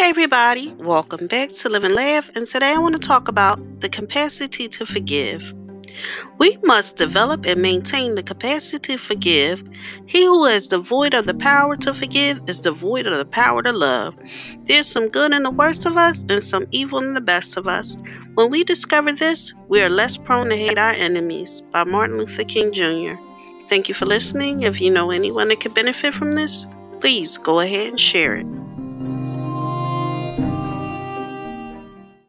Hey everybody, welcome back to Live and Laugh, and today I want to talk about the capacity to forgive. We must develop and maintain the capacity to forgive. He who is devoid of the power to forgive is devoid of the power to love. There's some good in the worst of us and some evil in the best of us. When we discover this, we are less prone to hate our enemies. By Martin Luther King Jr. Thank you for listening. If you know anyone that could benefit from this, please go ahead and share it.